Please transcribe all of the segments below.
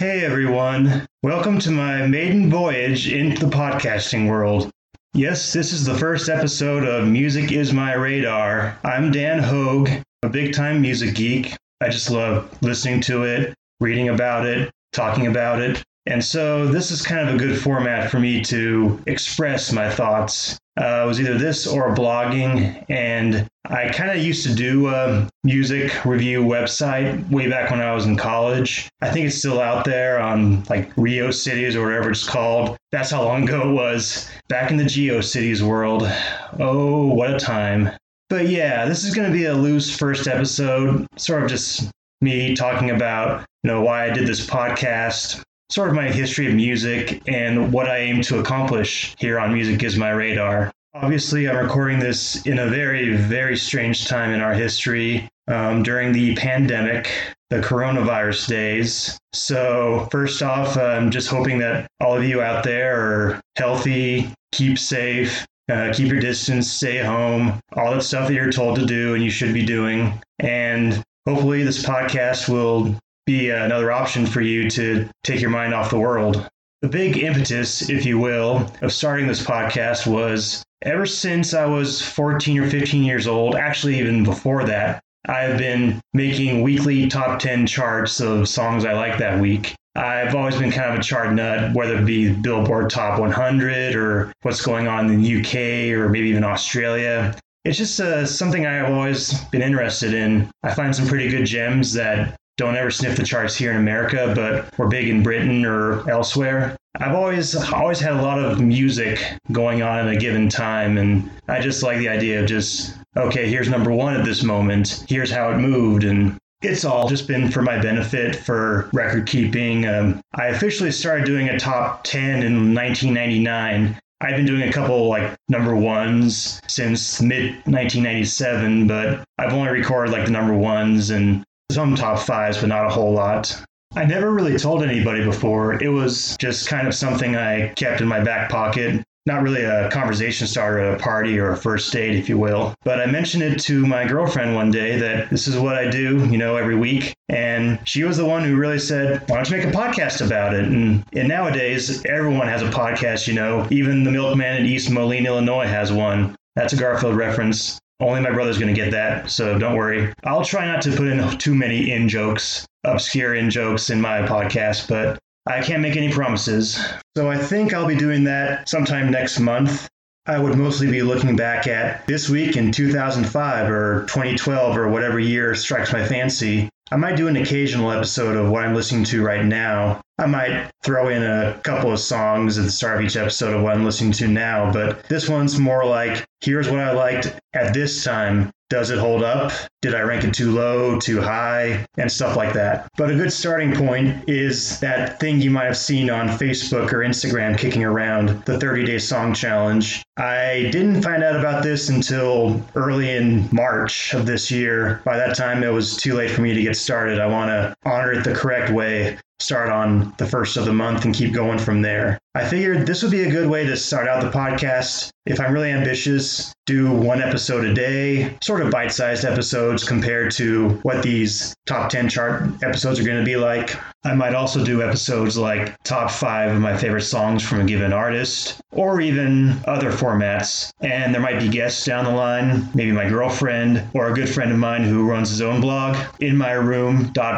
Hey everyone, welcome to my maiden voyage into the podcasting world. Yes, this is the first episode of Music is My Radar. I'm Dan Hogue, a big time music geek. I just love listening to it, reading about it, talking about it. And so this is kind of a good format for me to express my thoughts. Uh, it was either this or blogging, and I kind of used to do a music review website way back when I was in college. I think it's still out there on like Geo Cities or whatever it's called. That's how long ago it was. Back in the Geo Cities world. Oh, what a time. But yeah, this is going to be a loose first episode, sort of just me talking about, you know, why I did this podcast, sort of my history of music and what I aim to accomplish here on Music is My Radar. Obviously, I'm recording this in a very, very strange time in our history um, during the pandemic, the coronavirus days. So, first off, I'm just hoping that all of you out there are healthy, keep safe, uh, keep your distance, stay home, all that stuff that you're told to do and you should be doing. And hopefully, this podcast will be another option for you to take your mind off the world. The big impetus, if you will, of starting this podcast was ever since I was 14 or 15 years old, actually, even before that, I've been making weekly top 10 charts of songs I like that week. I've always been kind of a chart nut, whether it be Billboard Top 100 or what's going on in the UK or maybe even Australia. It's just uh, something I've always been interested in. I find some pretty good gems that don't ever sniff the charts here in America, but we're big in Britain or elsewhere. I've always always had a lot of music going on at a given time, and I just like the idea of just okay, here's number one at this moment. Here's how it moved, and it's all just been for my benefit for record keeping. Um, I officially started doing a top 10 in 1999. I've been doing a couple like number ones since mid 1997, but I've only recorded like the number ones and some top fives, but not a whole lot. I never really told anybody before. It was just kind of something I kept in my back pocket. Not really a conversation starter at a party or a first date, if you will. But I mentioned it to my girlfriend one day that this is what I do, you know, every week. And she was the one who really said, why don't you make a podcast about it? And, and nowadays, everyone has a podcast, you know. Even the milkman in East Moline, Illinois has one. That's a Garfield reference. Only my brother's going to get that, so don't worry. I'll try not to put in too many in jokes, obscure in jokes in my podcast, but I can't make any promises. So I think I'll be doing that sometime next month. I would mostly be looking back at this week in 2005 or 2012 or whatever year strikes my fancy. I might do an occasional episode of what I'm listening to right now. I might throw in a couple of songs at the start of each episode of what I'm listening to now, but this one's more like here's what I liked at this time does it hold up? Did I rank it too low, too high, and stuff like that? But a good starting point is that thing you might have seen on Facebook or Instagram kicking around the 30 day song challenge. I didn't find out about this until early in March of this year. By that time, it was too late for me to get started. I want to honor it the correct way start on the first of the month and keep going from there. I figured this would be a good way to start out the podcast. If I'm really ambitious, do one episode a day, sort of bite sized episodes compared to what these top 10 chart episodes are going to be like. I might also do episodes like top five of my favorite songs from a given artist, or even other formats. And there might be guests down the line, maybe my girlfriend or a good friend of mine who runs his own blog, in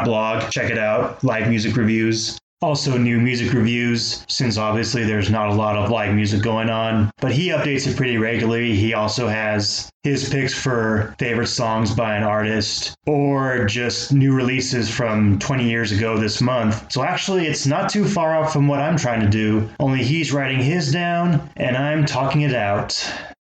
my. Check it out, live music reviews also new music reviews since obviously there's not a lot of live music going on. But he updates it pretty regularly. He also has his picks for favorite songs by an artist or just new releases from 20 years ago this month. So actually it's not too far off from what i'm trying to do. Only he's writing his down and i'm talking it out.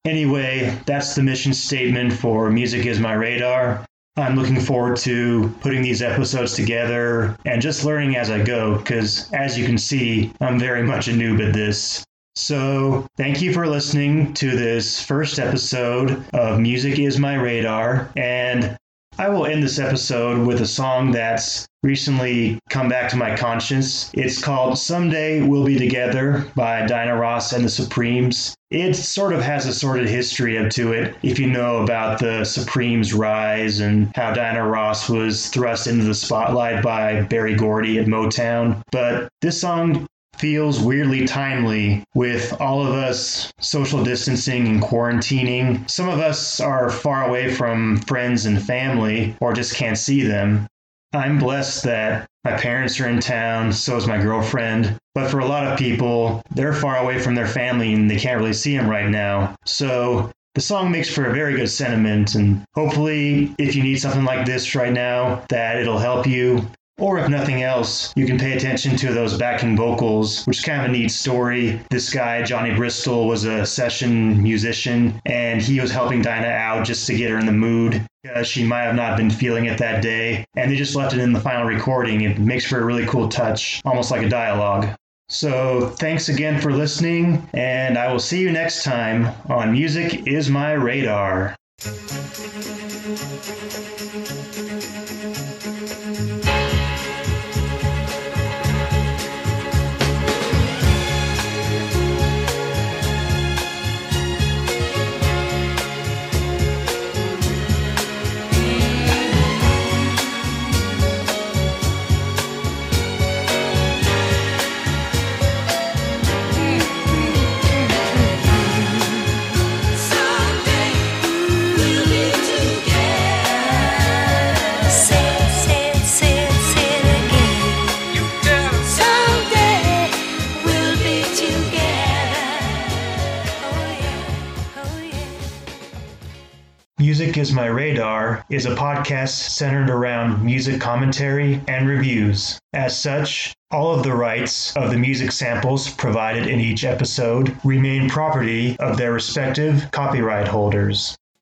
Anyway, that's the mission statement for Music is My Radar. I'm looking forward to putting these episodes together and just learning as I go because, as you can see, I'm very much a noob at this. So, thank you for listening to this first episode of Music is My Radar. And I will end this episode with a song that's recently come back to my conscience. It's called Someday We'll Be Together by Diana Ross and the Supremes. It sort of has a sordid history to it if you know about the Supremes' rise and how Diana Ross was thrust into the spotlight by Berry Gordy at Motown. But this song feels weirdly timely with all of us social distancing and quarantining. Some of us are far away from friends and family or just can't see them. I'm blessed that my parents are in town, so is my girlfriend. But for a lot of people, they're far away from their family and they can't really see them right now. So the song makes for a very good sentiment and hopefully if you need something like this right now that it'll help you or if nothing else, you can pay attention to those backing vocals, which is kind of a neat story. This guy, Johnny Bristol, was a session musician and he was helping Diana out just to get her in the mood because she might have not been feeling it that day. And they just left it in the final recording. It makes for a really cool touch, almost like a dialogue. So, thanks again for listening, and I will see you next time on Music is My Radar. Is My Radar is a podcast centered around music commentary and reviews. As such, all of the rights of the music samples provided in each episode remain property of their respective copyright holders.